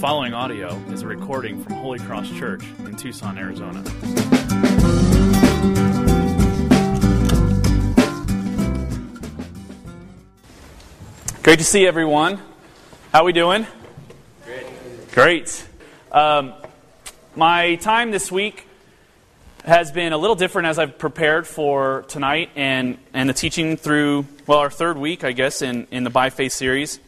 following audio is a recording from Holy Cross Church in Tucson, Arizona. Great to see everyone. How we doing? Great. Great. Um, my time this week has been a little different as I've prepared for tonight and, and the teaching through, well, our third week, I guess, in, in the By Faith series.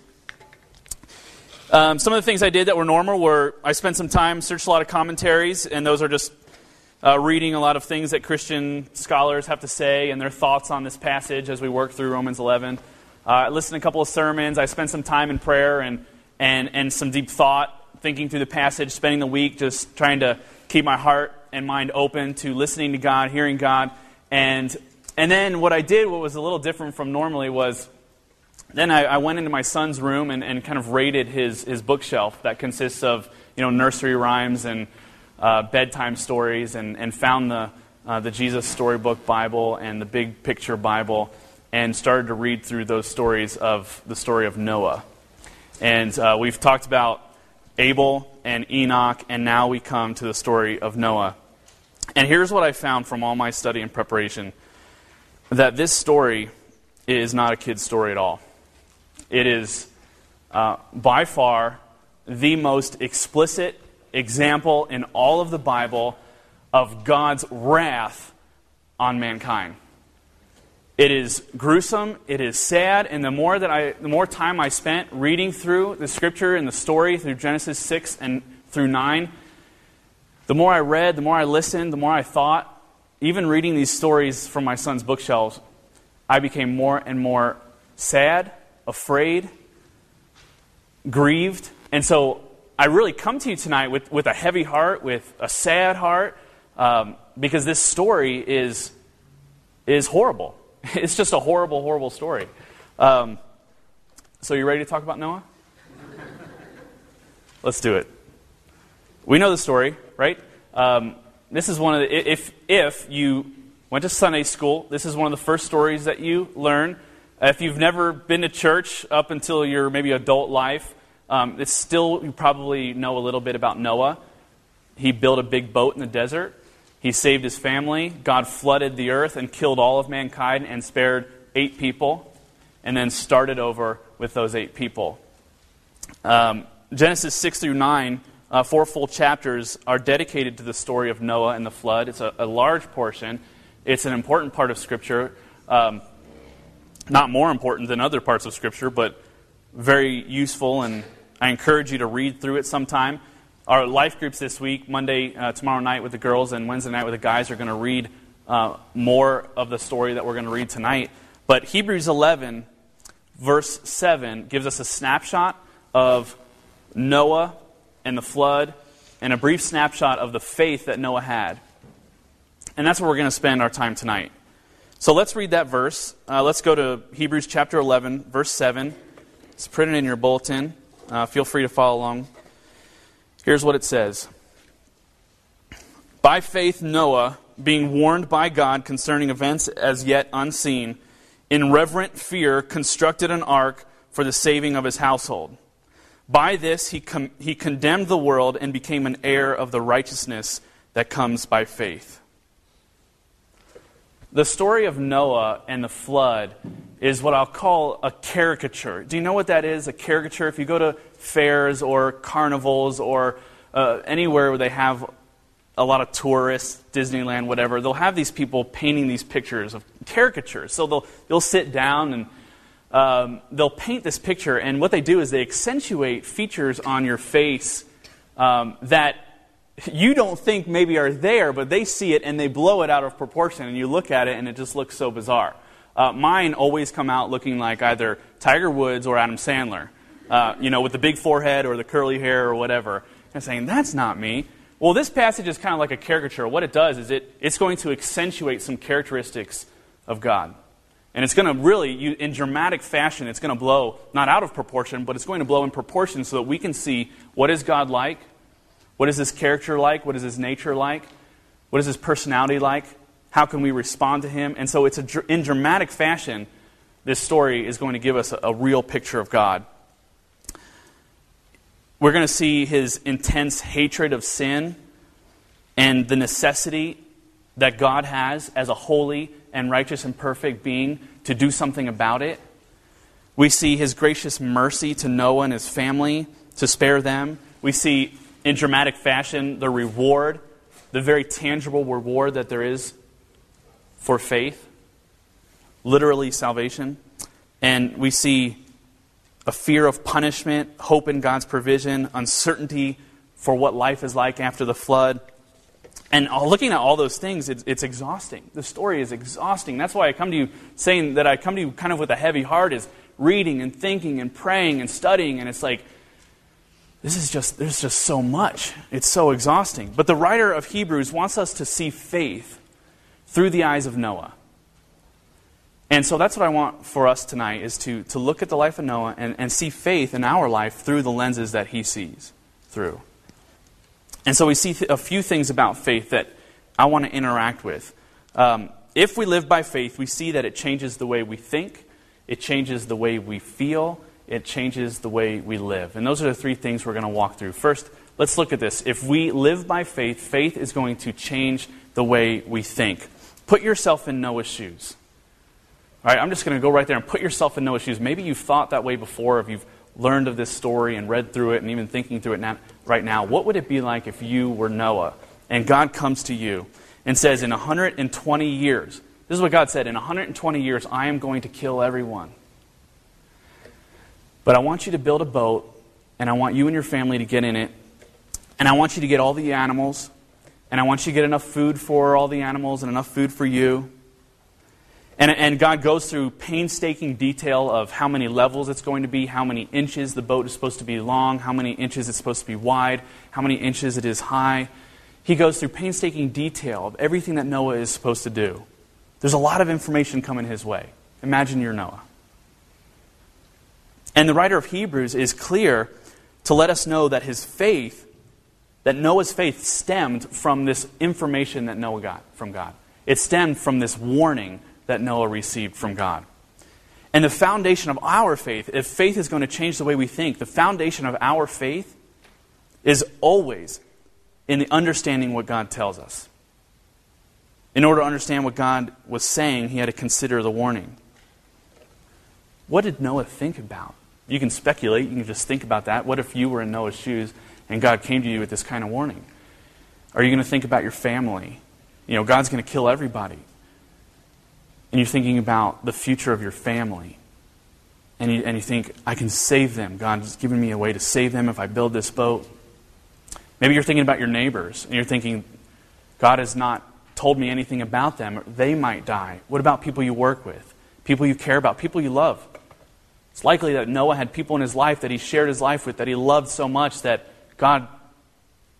Um, some of the things I did that were normal were I spent some time, searched a lot of commentaries, and those are just uh, reading a lot of things that Christian scholars have to say and their thoughts on this passage as we work through Romans 11. Uh, I listened to a couple of sermons. I spent some time in prayer and, and, and some deep thought, thinking through the passage, spending the week just trying to keep my heart and mind open to listening to God, hearing God. And, and then what I did, what was a little different from normally, was then I, I, went into my son's room and, and, kind of raided his, his bookshelf that consists of you know, nursery rhymes and uh, bedtime stories and, and found the, uh, the Jesus Storybook Bible and the Big Picture Bible and started to read through those stories of the story of Noah. And uh, we've talked about Abel and Enoch, and now we come to the story of Noah. And here's what I found from all my study and preparation that this story is not a kid's story at all. It is uh, by far the most explicit example in all of the Bible of God's wrath on mankind. It is gruesome, it is sad, and the more that I the more time I spent reading through the scripture and the story through Genesis 6 and through 9, the more I read, the more I listened, the more I thought, even reading these stories from my son's bookshelves, I became more and more sad afraid, grieved. And so I really come to you tonight with, with a heavy heart, with a sad heart, um, because this story is, is horrible. It's just a horrible, horrible story. Um, so, you ready to talk about Noah? Let's do it. We know the story, right? Um, this is one of the, if, if you went to Sunday school, this is one of the first stories that you learn if you've never been to church up until your maybe adult life, um, it's still, you probably know a little bit about Noah. He built a big boat in the desert. He saved his family. God flooded the earth and killed all of mankind and spared eight people, and then started over with those eight people. Um, Genesis 6 through 9, uh, four full chapters, are dedicated to the story of Noah and the flood. It's a, a large portion, it's an important part of Scripture. Um, not more important than other parts of Scripture, but very useful, and I encourage you to read through it sometime. Our life groups this week, Monday, uh, tomorrow night with the girls, and Wednesday night with the guys, are going to read uh, more of the story that we're going to read tonight. But Hebrews 11, verse 7, gives us a snapshot of Noah and the flood, and a brief snapshot of the faith that Noah had. And that's where we're going to spend our time tonight. So let's read that verse. Uh, let's go to Hebrews chapter 11, verse 7. It's printed in your bulletin. Uh, feel free to follow along. Here's what it says By faith, Noah, being warned by God concerning events as yet unseen, in reverent fear constructed an ark for the saving of his household. By this, he, com- he condemned the world and became an heir of the righteousness that comes by faith. The story of Noah and the flood is what I'll call a caricature. Do you know what that is? A caricature? If you go to fairs or carnivals or uh, anywhere where they have a lot of tourists, Disneyland, whatever, they'll have these people painting these pictures of caricatures. So they'll, they'll sit down and um, they'll paint this picture, and what they do is they accentuate features on your face um, that you don't think maybe are there, but they see it and they blow it out of proportion, and you look at it and it just looks so bizarre. Uh, mine always come out looking like either Tiger Woods or Adam Sandler, uh, you know, with the big forehead or the curly hair or whatever, and saying, that's not me. Well, this passage is kind of like a caricature. What it does is it, it's going to accentuate some characteristics of God. And it's going to really, you, in dramatic fashion, it's going to blow, not out of proportion, but it's going to blow in proportion so that we can see what is God like, what is his character like? What is his nature like? What is his personality like? How can we respond to him? And so it's a, in dramatic fashion, this story is going to give us a, a real picture of God. we're going to see his intense hatred of sin and the necessity that God has as a holy and righteous and perfect being to do something about it. We see his gracious mercy to Noah and his family to spare them. We see, in dramatic fashion, the reward, the very tangible reward that there is for faith, literally salvation. And we see a fear of punishment, hope in God's provision, uncertainty for what life is like after the flood. And looking at all those things, it's, it's, exhausting. The story is exhausting. That's why I come to you saying that I come to you kind of with a heavy heart, is reading and thinking and praying and studying. And it's like, this is just, there's just so much. It's so exhausting. But the writer of Hebrews wants us to see faith through the eyes of Noah. And so that's what I want for us tonight is to, to look at the life of Noah and, and see faith in our life through the lenses that he sees through. And so we see th- a few things about faith that I want to interact with. Um, if we live by faith, we see that it changes the way we think, it changes the way we feel, it changes the way we live. And those are the three things we're going to walk through. First, let's look at this. If we live by faith, faith is going to change the way we think. Put yourself in Noah's shoes. All right, I'm just going to go right there and put yourself in Noah's shoes. Maybe you've thought that way before, if you've learned of this story and read through it and even thinking through it now, right now. What would it be like if you were Noah and God comes to you and says, In 120 years, this is what God said, in 120 years, I am going to kill everyone. But I want you to build a boat, and I want you and your family to get in it, and I want you to get all the animals, and I want you to get enough food for all the animals and enough food for you. And, and God goes through painstaking detail of how many levels it's going to be, how many inches the boat is supposed to be long, how many inches it's supposed to be wide, how many inches it is high. He goes through painstaking detail of everything that Noah is supposed to do. There's a lot of information coming his way. Imagine you're Noah. And the writer of Hebrews is clear to let us know that his faith, that Noah's faith stemmed from this information that Noah got from God. It stemmed from this warning that Noah received from God. And the foundation of our faith, if faith is going to change the way we think, the foundation of our faith is always in the understanding what God tells us. In order to understand what God was saying, he had to consider the warning. What did Noah think about? You can speculate, you can just think about that. What if you were in Noah's shoes and God came to you with this kind of warning? Are you going to think about your family? You know, God's going to kill everybody and you're thinking about the future of your family, and you, and you think, I can save them. God's given me a way to save them if I build this boat. Maybe you're thinking about your neighbors, and you're thinking, God has not told me anything about them. They might die. What about people you work with, people you care about, people you love? It's likely that Noah had people in his life that he shared his life with that he loved so much that God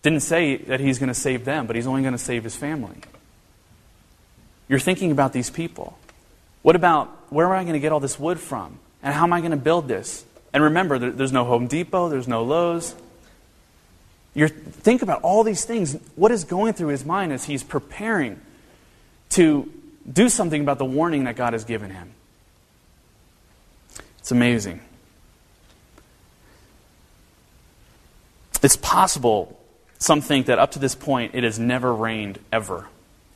didn't say that he's going to save them, but he's only going to save his family. You're thinking about these people. What about where am I going to get all this wood from? And how am I going to build this? And remember, there's no Home Depot, there's no Lowe's. You're, think about all these things. What is going through his mind as he's preparing to do something about the warning that God has given him? It's amazing. It's possible, some think, that up to this point it has never rained ever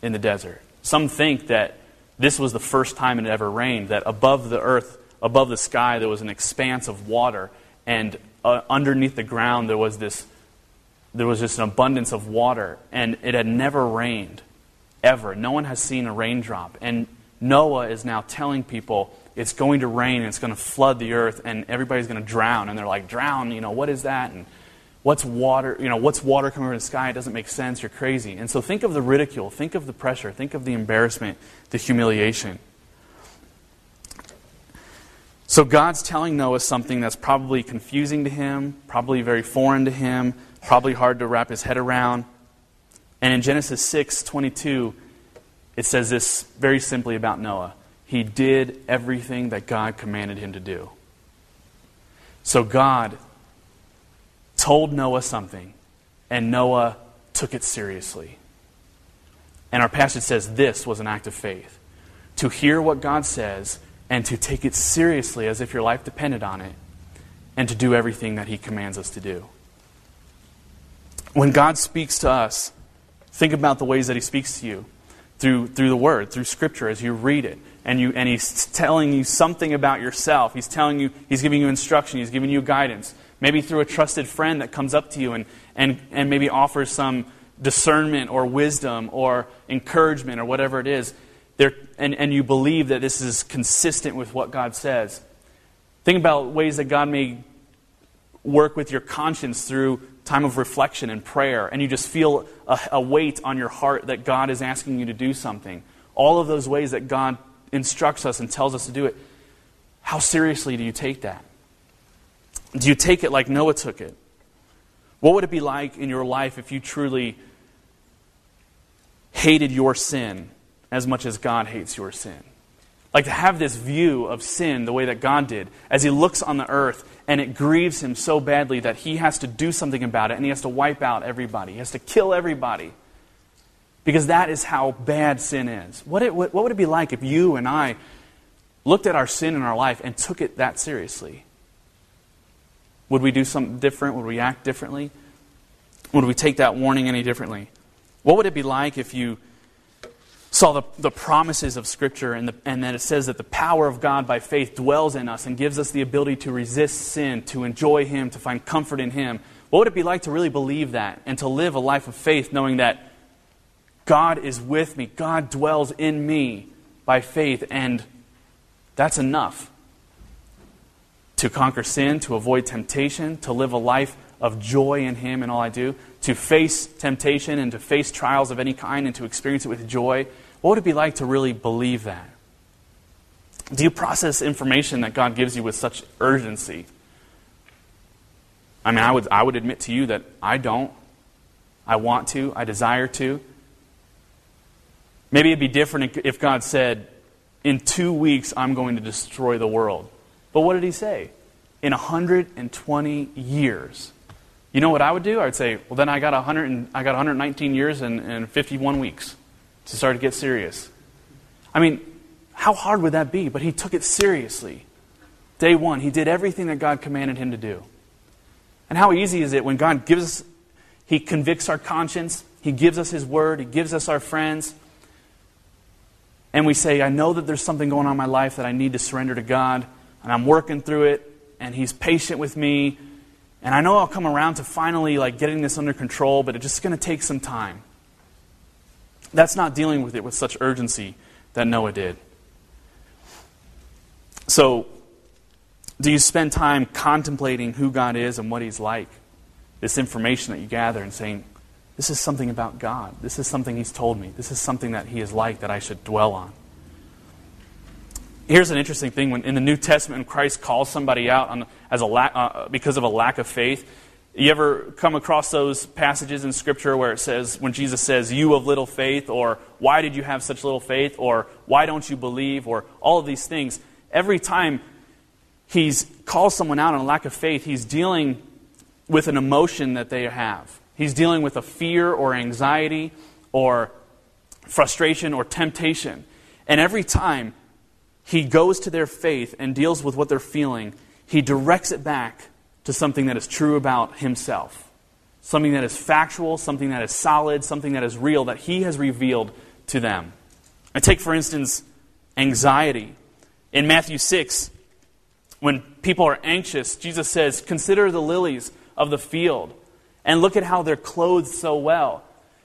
in the desert. Some think that this was the first time it ever rained, that above the earth, above the sky, there was an expanse of water, and uh, underneath the ground there was this there was just an abundance of water, and it had never rained ever. No one has seen a raindrop. And Noah is now telling people it's going to rain and it's going to flood the earth and everybody's going to drown. And they're like, drown, you know, what is that? And what's water, you know, what's water coming from the sky? It doesn't make sense. You're crazy. And so think of the ridicule, think of the pressure, think of the embarrassment, the humiliation. So God's telling Noah something that's probably confusing to him, probably very foreign to him, probably hard to wrap his head around. And in Genesis 6 22, it says this very simply about Noah. He did everything that God commanded him to do. So God told Noah something, and Noah took it seriously. And our passage says this was an act of faith to hear what God says and to take it seriously as if your life depended on it, and to do everything that He commands us to do. when God speaks to us, think about the ways that He speaks to you through, through the Word, through Scripture, as you read it. And, you, and He's telling you something about yourself. He's telling you, He's giving you instruction, He's giving you guidance. Maybe through a trusted friend that comes up to you and, and, and maybe offers some discernment or wisdom or encouragement or whatever it is. There, and, and you believe that this is consistent with what God says. Think about ways that God may work with your conscience through time of reflection and prayer, and you just feel a, a, weight on your heart that God is asking you to do something. All of those ways that God instructs us and tells us to do it. How seriously do you take that? Do you take it like Noah took it? What would it be like in your life if you truly hated your sin as much as God hates your sin? Like to have this view of sin the way that God did, as He looks on the earth and it grieves Him so badly that He has to do something about it and He has to wipe out everybody. He has to kill everybody. Because that is how bad sin is. What, it, what would it be like if you and I looked at our sin in our life and took it that seriously? Would we do something different? Would we act differently? Would we take that warning any differently? What would it be like if you saw the, the promises of Scripture and, the, and that it says that the power of God by faith dwells in us and gives us the ability to resist sin, to enjoy Him, to find comfort in Him? What would it be like to really believe that and to live a life of faith knowing that God is with me, God dwells in me by faith, and that's enough? to conquer sin, to avoid temptation, to live a life of joy in Him in all I do, to face temptation and to face trials of any kind and to experience it with joy. What would it be like to really believe that? Do you process information that God gives you with such urgency? I mean, I would, I would admit to you that I don't. I want to. I desire to. Maybe it'd be different if God said, In two weeks, I'm going to destroy the world. But what did he say? In 120 years. You know what I would do? I would say, well, then I got, 100 and, I got 119 years and, and 51 weeks to start to get serious. I mean, how hard would that be? But he took it seriously. Day one, he did everything that God commanded him to do. And how easy is it when God gives us, he convicts our conscience, he gives us his word, he gives us our friends, and we say, I know that there's something going on in my life that I need to surrender to God and I'm working through it, and He's patient with me. And I know I'll come around to finally like getting this under control, but it's just going to take some time. That's not dealing with it with such urgency that Noah did. So, do you spend time contemplating who God is and what He's like? This information that you gather and saying, this is something about God. This is something He's told me. This is something that He is like that I should dwell on. Here's an interesting thing. When in the New Testament, when Christ calls somebody out on, as a lack, uh, because of a lack of faith, you ever come across those passages in Scripture where it says, when Jesus says, You of little faith, or Why did you have such little faith, or Why don't you believe, or all of these things? Every time he calls someone out on a lack of faith, he's dealing with an emotion that they have. He's dealing with a fear or anxiety or frustration or temptation. And every time he goes to their faith and deals with what they're feeling, he directs it back to something that is true about himself. Something that is factual, something that is solid, something that is real, that he has revealed to them. I take, for instance, anxiety. In Matthew 6, when people are anxious, Jesus says, Consider the lilies of the field, and look at how they're clothed so well.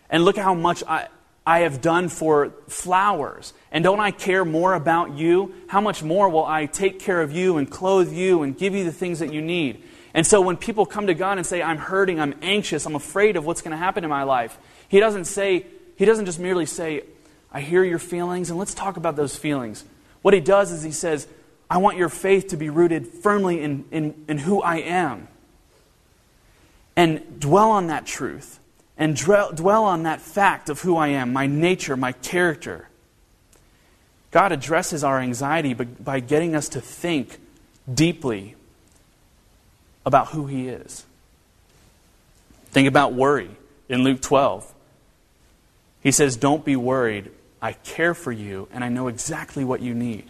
And look at how much I, I have done for flowers. And don't I care more about you? How much more will I take care of you and clothe you and give you the things that you need? And so when people come to God and say, I'm hurting, I'm anxious, I'm afraid of what's going to happen in my life, He doesn't say, He doesn't just merely say, I hear your feelings and let's talk about those feelings. What He does is He says, I want your faith to be rooted firmly in, in, in who I am. And dwell on that truth and dwell on that fact of who I am, my nature, my character. God addresses our anxiety by getting us to think deeply about who He is. Think about worry in Luke 12. He says, Don't be worried. I care for you, and I know exactly what you need.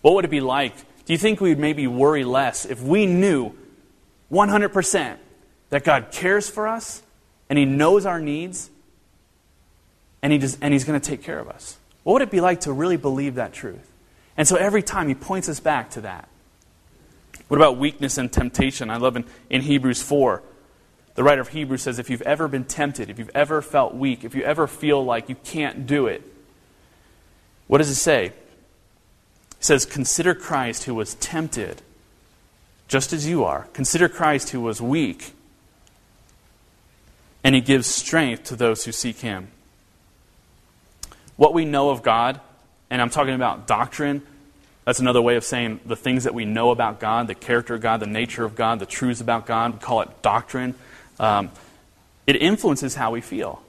What would it be like? Do you think we'd maybe worry less if we knew 100% that God cares for us and He knows our needs, and, he and He's going to take care of us. What would it be like to really believe that truth? And so every time He points us back to that. What about weakness and temptation? I love in, in Hebrews 4. The writer of Hebrews says, if you've ever been tempted, if you've ever felt weak, if you ever feel like you can't do it, what does it say? It says, Consider Christ who was tempted just as you are. Consider Christ who was weak, and he gives strength to those who seek him. What we know of God, and I'm talking about doctrine, that's another way of saying the things that we know about God, the character of God, the nature of God, the truths about God. We call it doctrine. Um, it influences how we feel.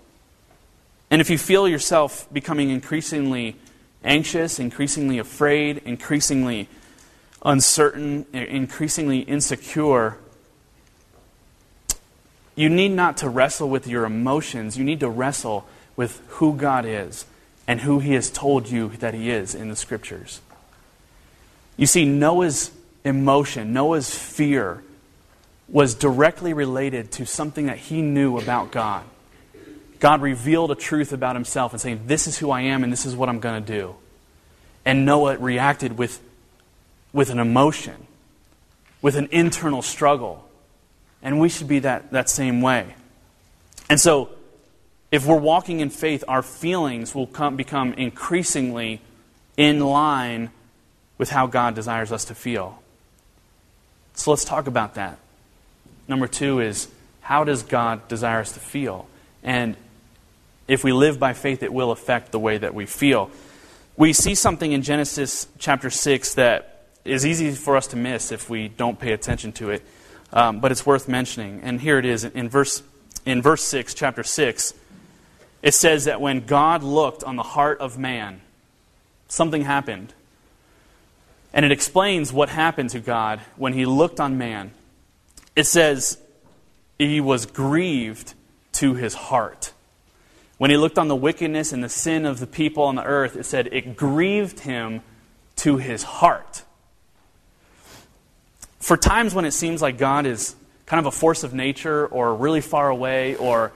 And if you feel yourself becoming increasingly anxious, increasingly afraid, increasingly uncertain, increasingly insecure, you need not to wrestle with your emotions. You need to wrestle with who God is and who He has told you that He is in the Scriptures. You see, Noah's emotion, Noah's fear, was directly related to something that he knew about God. God revealed a truth about himself and saying, This is who I am and this is what I'm going to do. And Noah reacted with, with an emotion, with an internal struggle. And we should be that, that same way. And so, if we're walking in faith, our feelings will come, become increasingly in line with how God desires us to feel. So let's talk about that. Number two is how does God desire us to feel? And if we live by faith, it will affect the way that we feel. We see something in Genesis chapter 6 that is easy for us to miss if we don't pay attention to it, um, but it's worth mentioning. And here it is in verse, in verse 6, chapter 6. It says that when God looked on the heart of man, something happened. And it explains what happened to God when he looked on man. It says, he was grieved to his heart. When he looked on the wickedness and the sin of the people on the earth, it said it grieved him to his heart. For times when it seems like God is kind of a force of nature or really far away, or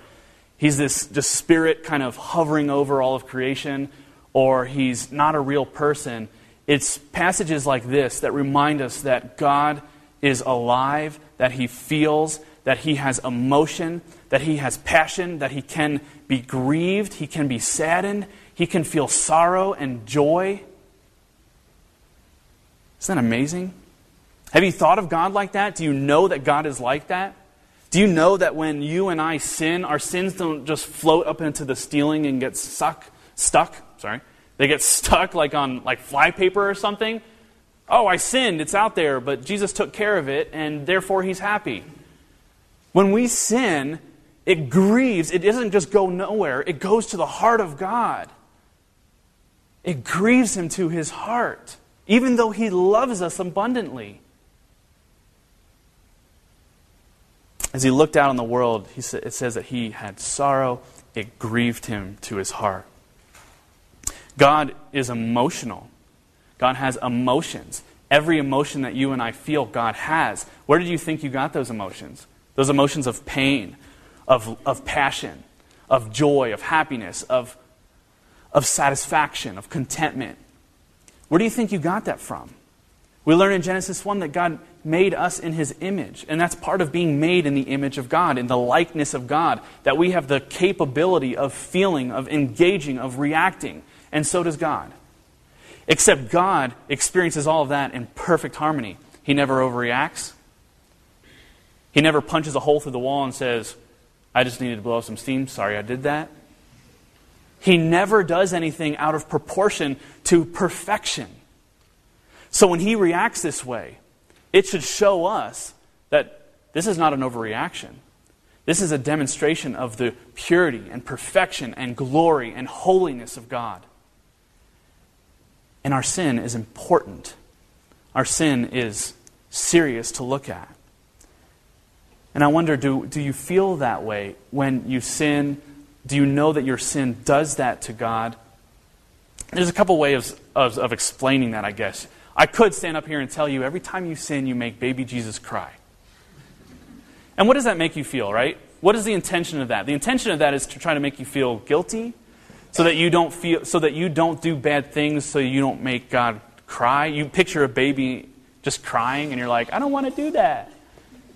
he's this just spirit kind of hovering over all of creation, or he's not a real person, it's passages like this that remind us that God is alive, that he feels, that he has emotion, that he has passion, that he can be grieved, he can be saddened, he can feel sorrow and joy. Isn't that amazing? Have you thought of God like that? Do you know that God is like that? Do you know that when you and I sin, our sins don't just float up into the ceiling and get stuck, stuck, sorry, they get stuck like on like flypaper or something. Oh, I sinned, it's out there, but Jesus took care of it, and therefore he's happy. When we sin, it grieves. It doesn't just go nowhere, it goes to the heart of God. It grieves him to his heart, even though he loves us abundantly. As he looked out on the world, he sa- it says that he had sorrow. It grieved him to his heart. God is emotional. God has emotions. Every emotion that you and I feel, God has. Where did you think you got those emotions? Those emotions of pain, of, of passion, of joy, of happiness, of, of satisfaction, of contentment. Where do you think you got that from? We learn in Genesis 1 that God made us in his image. And that's part of being made in the image of God, in the likeness of God, that we have the capability of feeling, of engaging, of reacting and so does God. Except God experiences all of that in perfect harmony. He never overreacts. He never punches a hole through the wall and says, I just needed to blow some steam. Sorry I did that. He never does anything out of proportion to perfection. So when he reacts this way, it should show us that this is not an overreaction. This is a demonstration of the purity and perfection and glory and holiness of God. And our sin is important. Our sin is serious to look at. And I wonder do, do you feel that way when you sin? Do you know that your sin does that to God? There's a couple ways of, of explaining that, I guess. I could stand up here and tell you every time you sin, you make baby Jesus cry. And what does that make you feel, right? what is the intention of that? The intention of that is to try to make you feel guilty so that you don't feel so that you don't do bad things so you don't make God cry. You picture a baby just crying and you're like, I don't want to do that.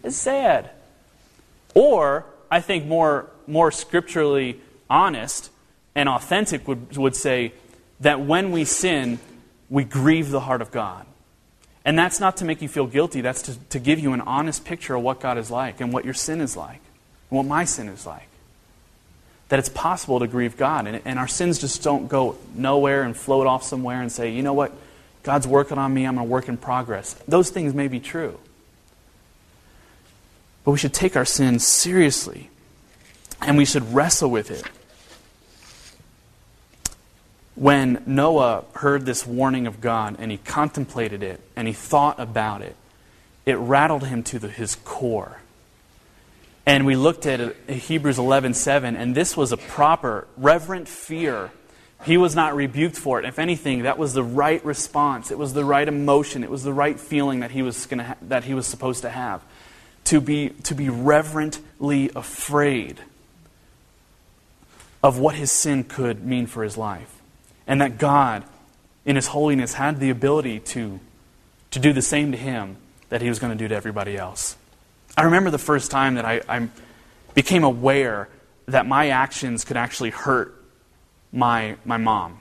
It's sad. Or I think more more scripturally honest and authentic would, would say that when we sin, we grieve the heart of God. And that's not to make you feel guilty, that's to, to give you an honest picture of what God is like and what your sin is like and what my sin is like. That it's possible to grieve God. And, and our sins just don't go nowhere and float off somewhere and say, you know what? God's working on me, I'm a work in progress. Those things may be true. But we should take our sins seriously and we should wrestle with it. When Noah heard this warning of God and he contemplated it and he thought about it, it rattled him to the, his core. And we looked at Hebrews 11:7 and this was a proper reverent fear. He was not rebuked for it. If anything, that was the right response. It was the right emotion. It was the right feeling that he was going ha- that he was supposed to have. To be to be reverently afraid of what his sin could mean for his life. And that God, in his holiness, had the ability to, to do the same to him that he was going to do to everybody else. I remember the first time that I, I became aware that my actions could actually hurt my, my mom.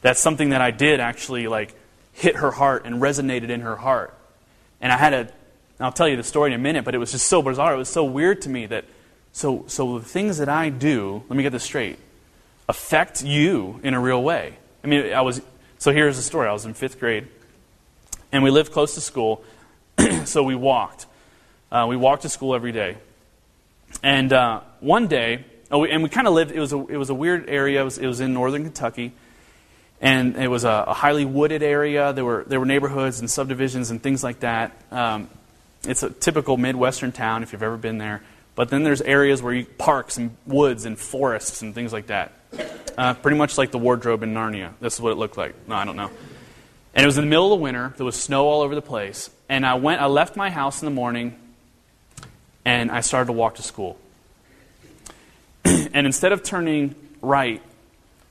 That's something that I did actually like hit her heart and resonated in her heart. And I had a, I'll tell you the story in a minute, but it was just so bizarre. It was so weird to me that so, so the things that I do, let me get this straight, affect you in a real way. I mean, I was, so here's the story. I was in fifth grade, and we lived close to school, so we walked. Uh, we walked to school every day. And uh, one day, oh, and we kind of lived, it was, a, it was a weird area. It was, it was in northern Kentucky. And it was a, a, highly wooded area. There were, there were neighborhoods and subdivisions and things like that. Um, it's a typical Midwestern town if you've ever been there. But then there's areas where you parks and woods and forests and things like that. Uh, pretty much like the wardrobe in Narnia. This is what it looked like. No, I don't know. And it was in the middle of the winter. There was snow all over the place. And I went. I left my house in the morning, and I started to walk to school. and instead of turning right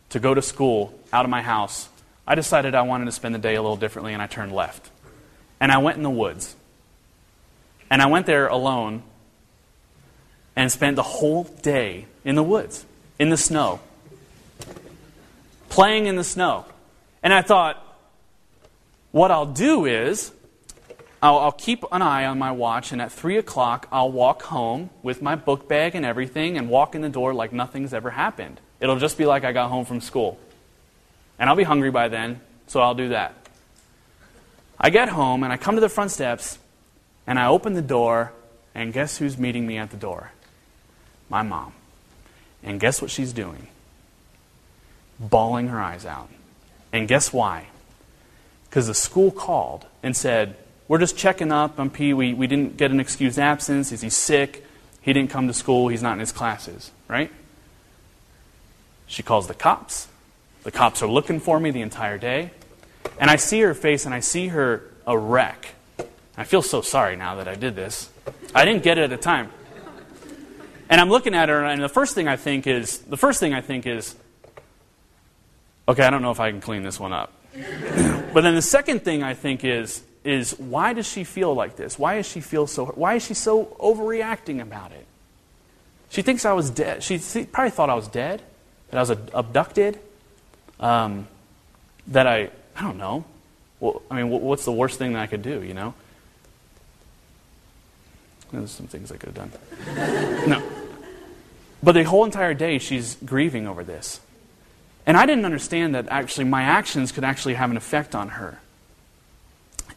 to go to school out of my house, I decided I wanted to spend the day a little differently, and I turned left. And I went in the woods. And I went there alone and spent the whole day in the woods, in the snow, playing in the snow. And I thought, what I'll do is, I'll, I'll, keep an eye on my watch, and at 3 o'clock, I'll walk home with my book bag and everything and walk in the door like nothing's ever happened. It'll just be like I got home from school. And I'll be hungry by then, so I'll do that. I get home, and I come to the front steps, and I open the door, and guess who's meeting me at the door? my mom. And guess what she's doing? Bawling her eyes out. And guess why? Because the school called and said, We're just checking up on P. We, we didn't get an excused absence. Is he sick? He didn't come to school. He's not in his classes, right? She calls the cops. The cops are looking for me the entire day. And I see her face and I see her a wreck. I feel so sorry now that I did this. I didn't get it at the time. And I'm looking at her, and the first thing I think is, the first thing I think is, okay, I don't know if I can clean this one up. but then the second thing I think is, is why does she feel like this? Why does she feel so? Why is she so overreacting about it? She thinks I was dead. She probably thought I was dead, that I was abducted, um, that I, I don't know. Well, I mean, what's the worst thing that I could do? You know. There's some things I could have done. no. But the whole entire day, she's grieving over this. And I didn't understand that actually my actions could actually have an effect on her.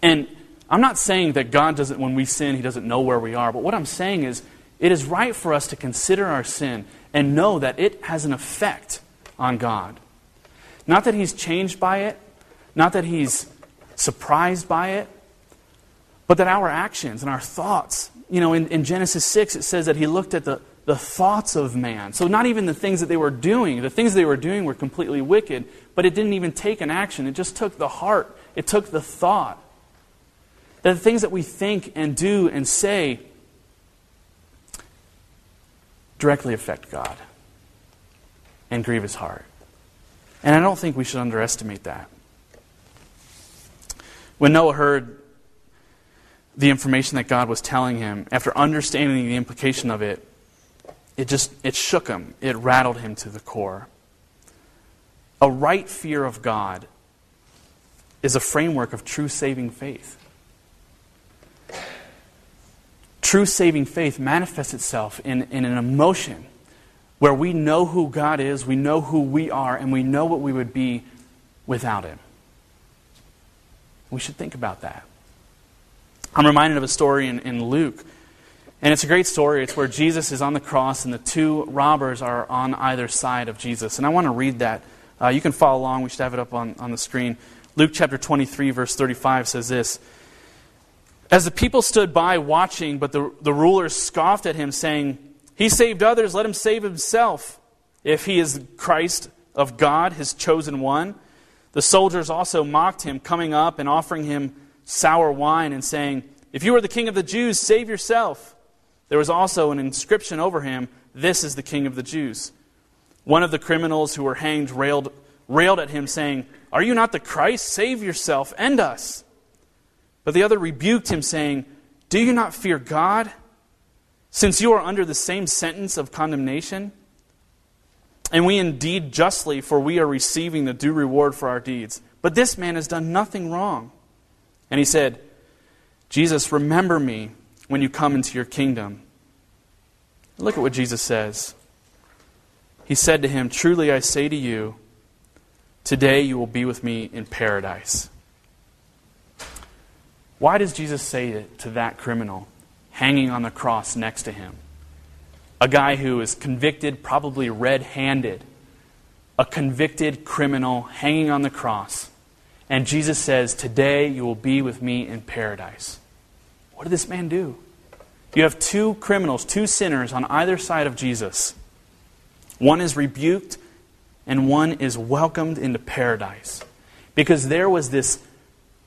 And I'm not saying that God doesn't, when we sin, He doesn't know where we are. But what I'm saying is, it is right for us to consider our sin and know that it has an effect on God. Not that He's changed by it, not that He's surprised by it, but that our actions and our thoughts, you know, in, in Genesis 6, it says that He looked at the, the thoughts of man. So, not even the things that they were doing. The things they were doing were completely wicked, but it didn't even take an action. It just took the heart, it took the thought. That the things that we think and do and say, directly affect God and grieve his heart. And I don't think we should underestimate that. When Noah heard the information that God was telling him, after understanding the implication of it, it just it shook him. It rattled him to the core. A right fear of God is a framework of true saving faith. True saving faith manifests itself in, in an emotion where we know who God is, we know who we are, and we know what we would be without Him. We should think about that. I'm reminded of a story in, in Luke, and it's a great story. It's where Jesus is on the cross and the two robbers are on either side of Jesus. And I want to read that. Uh, you can follow along. We should have it up on, on the screen. Luke chapter 23, verse 35 says this As the people stood by watching, but the, the rulers scoffed at him, saying, he saved others, let him save himself. If he is Christ of God, his chosen one. The soldiers also mocked him, coming up and offering him sour wine and saying, If you are the king of the Jews, save yourself. There was also an inscription over him, This is the king of the Jews. One of the criminals who were hanged railed, railed at him, saying, Are you not the Christ? Save yourself and us. But the other rebuked him, saying, Do you not fear God? since you are under the same sentence of condemnation? And we indeed justly, for we are receiving the due reward for our deeds. But this man has done nothing wrong. And he said, Jesus, remember me when you come into your kingdom. Look at what Jesus says. He said to him, Truly I say to you, today you will be with me in paradise. Why does Jesus say it to that criminal? hanging on the cross next to him. A guy who is convicted, probably red handed. A convicted criminal hanging on the cross. And Jesus says, Today you will be with me in paradise. What did this man do? You have two criminals, two sinners on either side of Jesus. One is rebuked, and one is welcomed into paradise. Because there was this,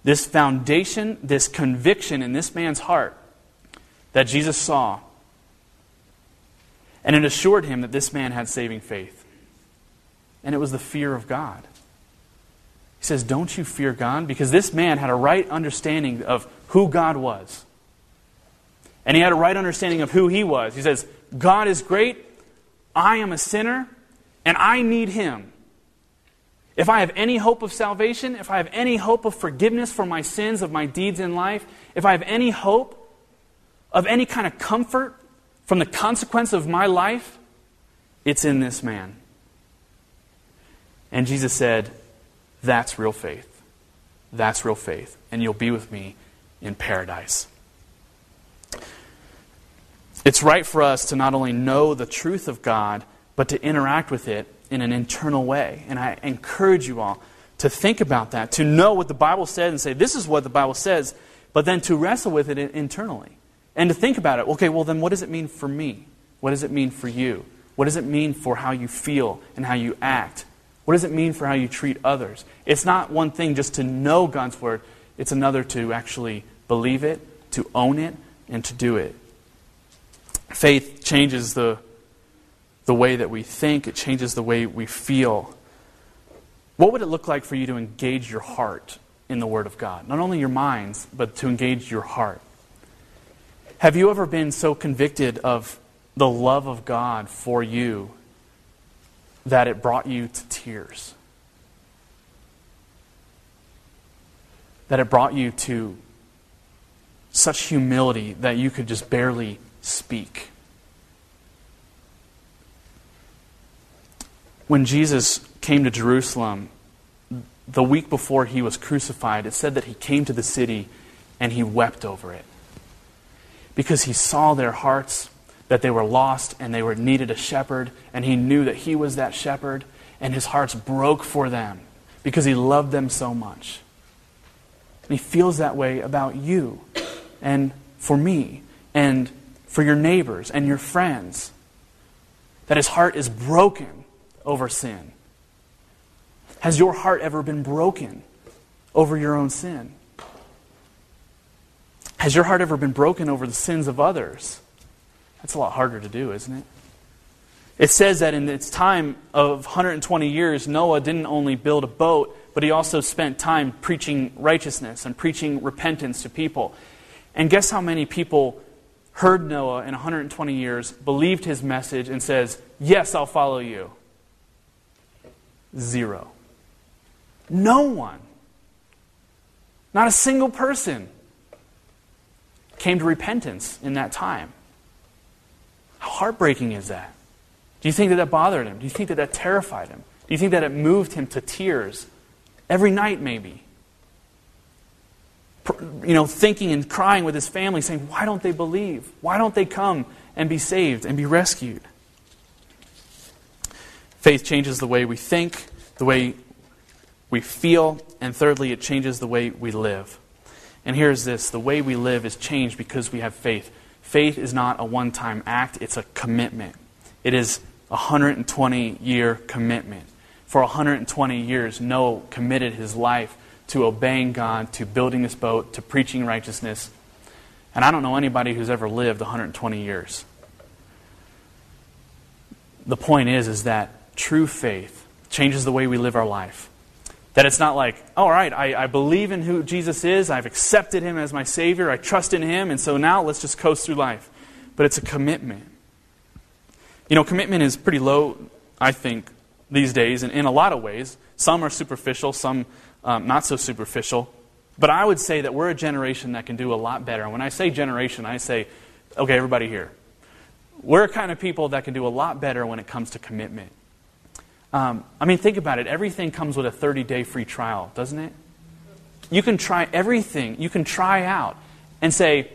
this foundation, this conviction in this man's heart that Jesus saw, and it assured him that this man had saving faith. And it was the fear of God. He says, Don't you fear God? Because this man had a right understanding of who God was. And he had a right understanding of who he was. He says, God is great, I am a sinner, and I need him. If I have any hope of salvation, if I have any hope of forgiveness for my sins, of my deeds in life, if I have any hope of any kind of comfort from the consequence of my life, it's in this man. And Jesus said, That's real faith. That's real faith. And you'll be with me in paradise. It's right for us to not only know the truth of God, but to interact with it in an internal way. And I encourage you all to think about that, to know what the Bible says and say, This is what the Bible says, but then to wrestle with it internally. And to think about it, okay, well, then what does it mean for me? What does it mean for you? What does it mean for how you feel and how you act? What does it mean for how you treat others? It's not one thing just to know God's Word, it's another to actually believe it, to own it, and to do it. Faith changes the, the way that we think, it changes the way we feel. What would it look like for you to engage your heart in the Word of God? Not only your minds, but to engage your heart. Have you ever been so convicted of the love of God for you that it brought you to tears? That it brought you to such humility that you could just barely speak? When Jesus came to Jerusalem, the week before he was crucified, it said that he came to the city and he wept over it because he saw their hearts that they were lost and they were needed a shepherd and he knew that he was that shepherd and his hearts broke for them because he loved them so much and he feels that way about you and for me and for your neighbors and your friends that his heart is broken over sin has your heart ever been broken over your own sin has your heart ever been broken over the sins of others? That's a lot harder to do, isn't it? It says that in its time of 120 years, Noah didn't only build a boat, but he also spent time preaching righteousness and preaching repentance to people. And guess how many people heard Noah in 120 years, believed his message, and says, Yes, I'll follow you? Zero. No one. Not a single person came to repentance in that time. How heartbreaking is that? Do you think that that bothered him? Do you think that that terrified him? Do you think that it moved him to tears every night, maybe? You know, thinking and crying with his family, saying, Why don't they believe? Why don't they come and be saved and be rescued? Faith changes the way we think, the way we feel, and thirdly, it changes the way we live. And here's this the way we live is changed because we have faith. Faith is not a one time act, it's a commitment. It is a 120 year commitment. For 120 years, Noah committed his life to obeying God, to building this boat, to preaching righteousness. And I don't know anybody who's ever lived 120 years. The point is, is that true faith changes the way we live our life. That it's not like, all right, I, I believe in who Jesus is, I've accepted him as my Savior, I trust in him, and so now let's just coast through life. But it's a commitment. You know, commitment is pretty low, I think, these days, and in a lot of ways. Some are superficial, some um, not so superficial. But I would say that we're a generation that can do a lot better. And when I say generation, I say, okay, everybody here. We're a kind of people that can do a lot better when it comes to commitment. Um, I mean, think about it. Everything comes with a 30 day free trial, doesn't it? You can try everything. You can try out and say,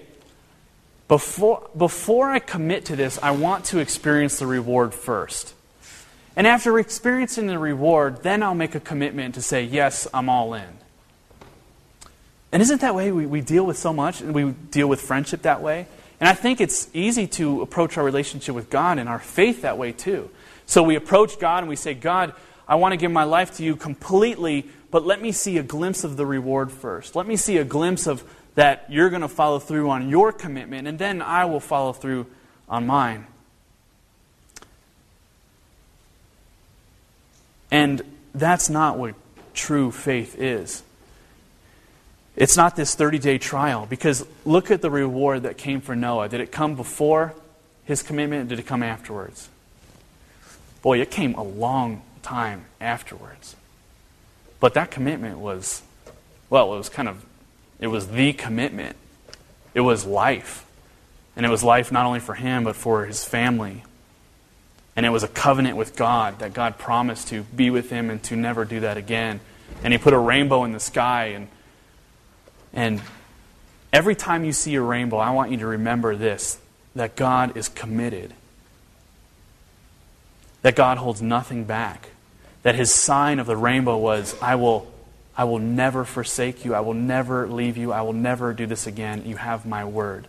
before, before I commit to this, I want to experience the reward first. And after experiencing the reward, then I'll make a commitment to say, yes, I'm all in. And isn't that way we, we deal with so much? And we deal with friendship that way? And I think it's easy to approach our relationship with God and our faith that way too. So we approach God and we say, God, I want to give my life to you completely, but let me see a glimpse of the reward first. Let me see a glimpse of that you're going to follow through on your commitment, and then I will follow through on mine. And that's not what true faith is. It's not this 30 day trial, because look at the reward that came for Noah. Did it come before his commitment, did it come afterwards? Boy, it came a long time afterwards. But that commitment was, well, it was kind of, it was the commitment. It was life. And it was life not only for him, but for his family. And it was a covenant with God that God promised to be with him and to never do that again. And he put a rainbow in the sky. And, and every time you see a rainbow, I want you to remember this that God is committed that God holds nothing back. That his sign of the rainbow was, I will, I will never forsake you. I will never leave you. I will never do this again. You have my word.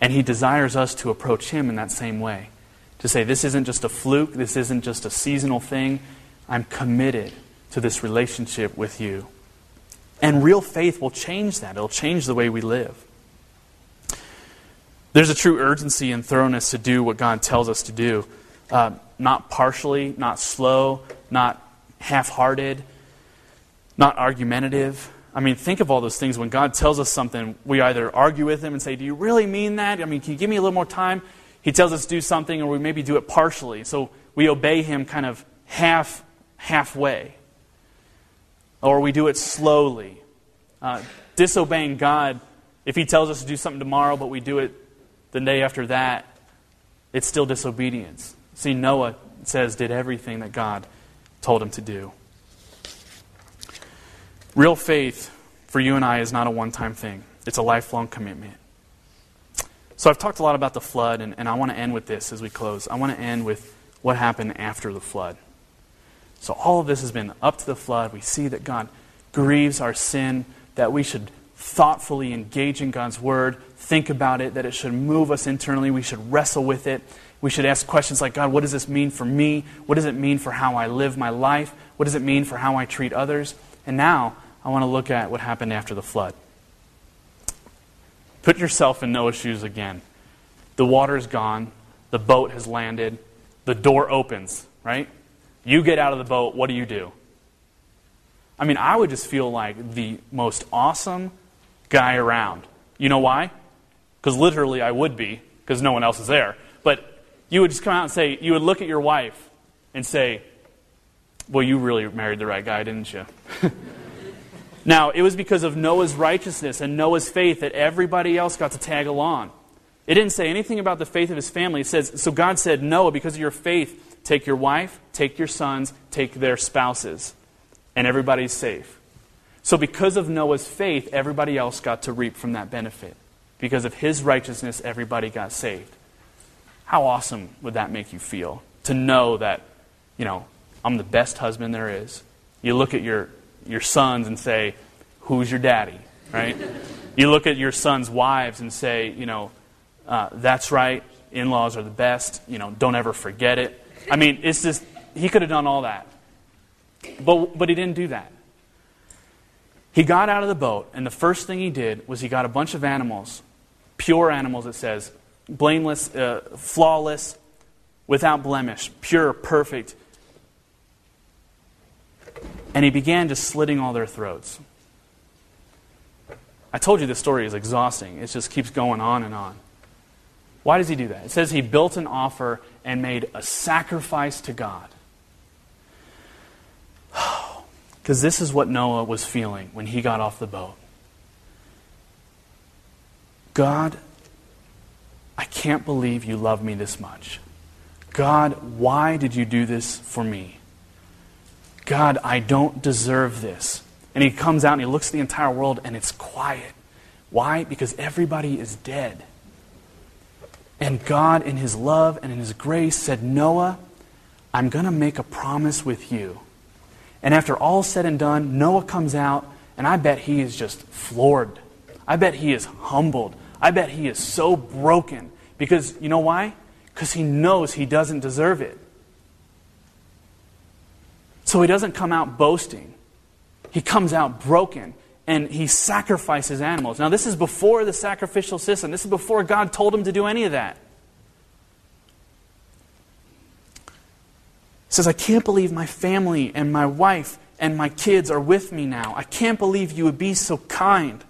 And he desires us to approach him in that same way. To say, this isn't just a fluke. This isn't just a seasonal thing. I'm committed to this relationship with you. And real faith will change that. It'll change the way we live. There's a true urgency and thoroughness to do what God tells us to do. Uh, not partially, not slow, not half hearted, not argumentative. I mean, think of all those things. When God tells us something, we either argue with Him and say, Do you really mean that? I mean, can you give me a little more time? He tells us to do something, or we maybe do it partially. So we obey Him kind of half, halfway. Or we do it slowly. Uh, disobeying God, if He tells us to do something tomorrow, but we do it the day after that, it's still disobedience. See, Noah says did everything that God told him to do. Real faith for you and I is not a one time thing, it's a lifelong commitment. So I've talked a lot about the flood, and, and I want to end with this as we close. I want to end with what happened after the flood. So all of this has been up to the flood. We see that God grieves our sin, that we should thoughtfully engage in God's word, think about it, that it should move us internally, we should wrestle with it, we should ask questions like God, what does this mean for me? What does it mean for how I live my life? What does it mean for how I treat others? And now I want to look at what happened after the flood. Put yourself in Noah's shoes again. The water's gone, the boat has landed, the door opens, right? You get out of the boat, what do you do? I mean, I would just feel like the most awesome guy around. You know why? Because literally I would be, because no one else is there. But you would just come out and say, you would look at your wife and say, Well, you really married the right guy, didn't you? now, it was because of Noah's righteousness and Noah's faith that everybody else got to tag along. It didn't say anything about the faith of his family. It says, So God said, Noah, because of your faith, take your wife, take your sons, take their spouses, and everybody's safe. So, because of Noah's faith, everybody else got to reap from that benefit. Because of his righteousness, everybody got saved. How awesome would that make you feel? To know that, you know, I'm the best husband there is. You look at your, your sons and say, Who's your daddy? Right? you look at your sons' wives and say, You know, uh, that's right, in laws are the best. You know, don't ever forget it. I mean, it's just, he could have done all that. But, but he didn't do that. He got out of the boat, and the first thing he did was he got a bunch of animals, pure animals, it says, blameless, uh, flawless, without blemish, pure, perfect. And he began just slitting all their throats. I told you this story is exhausting. It just keeps going on and on. Why does he do that? It says he built an offer and made a sacrifice to God. Because this is what Noah was feeling when he got off the boat. God, I can't believe you love me this much. God, why did you do this for me? God, I don't deserve this. And he comes out and he looks at the entire world and it's quiet. Why? Because everybody is dead. And God, in his love and in his grace, said, Noah, I'm going to make a promise with you. And after all said and done, Noah comes out, and I bet he is just floored. I bet he is humbled. I bet he is so broken. Because, you know why? Because he knows he doesn't deserve it. So he doesn't come out boasting. He comes out broken and he sacrifices animals. Now, this is before the sacrificial system. This is before God told him to do any of that. He says, I can't believe my family and my wife and my kids are with me now. I can't believe you would be so kind.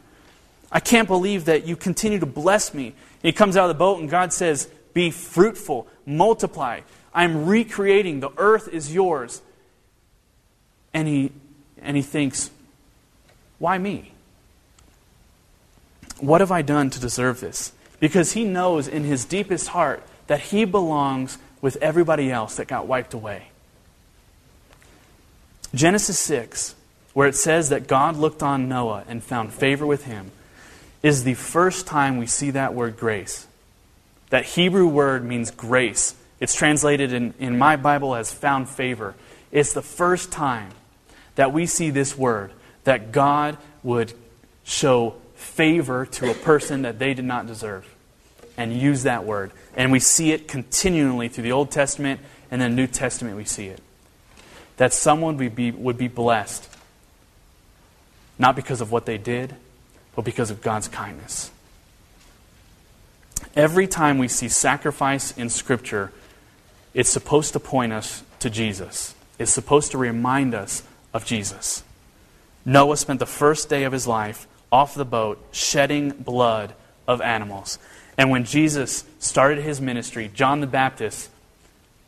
I can't believe that you continue to bless me. And he comes out of the boat, and God says, Be fruitful, multiply. I'm recreating. The earth is yours. And he, and he thinks, Why me? What have I done to deserve this? Because he knows in his deepest heart that he belongs with everybody else that got wiped away. Genesis 6, where it says that God looked on Noah and found favor with him, is the first time we see that word grace. That Hebrew word means grace. It's translated in, in my Bible as found favor. It's the first time that we see this word, that God would show favor to a person that they did not deserve and use that word. And we see it continually through the Old Testament and the New Testament, we see it. That someone would be, would be blessed, not because of what they did, but because of God's kindness. Every time we see sacrifice in Scripture, it's supposed to point us to Jesus. It's supposed to remind us of Jesus. Noah spent the first day of his life off the boat shedding blood of animals. And when Jesus started his ministry, John the Baptist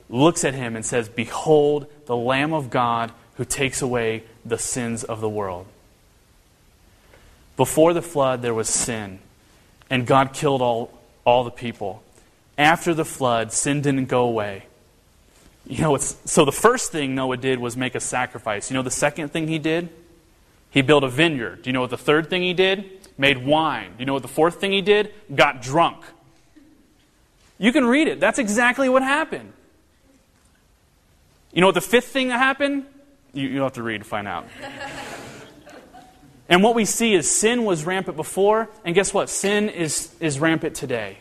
looks at him and says, Behold, the Lamb of God who takes away the sins of the world. Before the flood, there was sin, and God killed all, all the people. After the flood, sin didn't go away. You know, it's, so the first thing Noah did was make a sacrifice. You know the second thing he did? He built a vineyard. Do you know what the third thing he did? Made wine. Do you know what the fourth thing he did? Got drunk. You can read it. That's exactly what happened. You know what the fifth thing that happened? You, you have to read to find out. And what we see is sin was rampant before, and guess what? Sin is, is rampant today.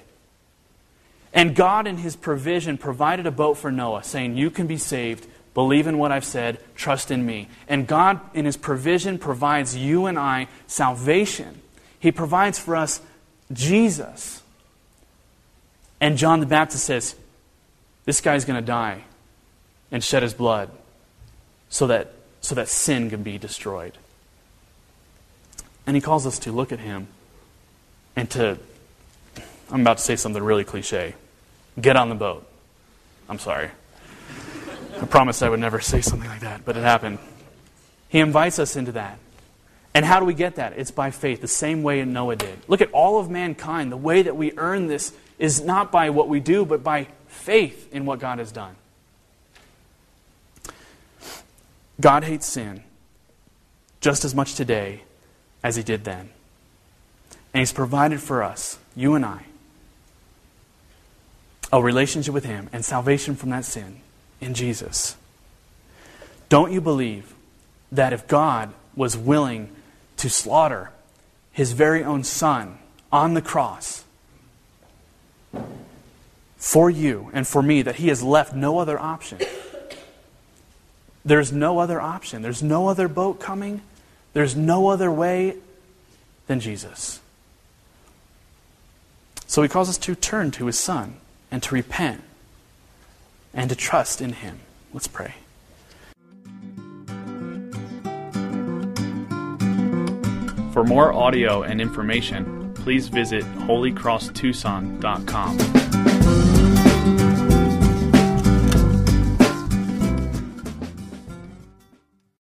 And God, in His provision, provided a boat for Noah, saying, You can be saved, believe in what I've said, trust in me. And God, in His provision, provides you and I salvation. He provides for us Jesus. And John the Baptist says, This guy's going to die and shed his blood so that, so that sin can be destroyed. And he calls us to look at him and to, I'm about to say something really cliche get on the boat. I'm sorry. I promised I would never say something like that, but it happened. He invites us into that. And how do we get that? It's by faith, the same way Noah did. Look at all of mankind. The way that we earn this is not by what we do, but by faith in what God has done. God hates sin just as much today as he did then. And he's provided for us, you and I, a relationship with him and salvation from that sin in Jesus. Don't you believe that if God was willing to slaughter his very own son on the cross for you and for me, that he has left no other option? There's no other option. There's no other boat coming. There's no other way than Jesus. So he calls us to turn to his son and to repent and to trust in him. Let's pray. For more audio and information, please visit holycrosstucson.com.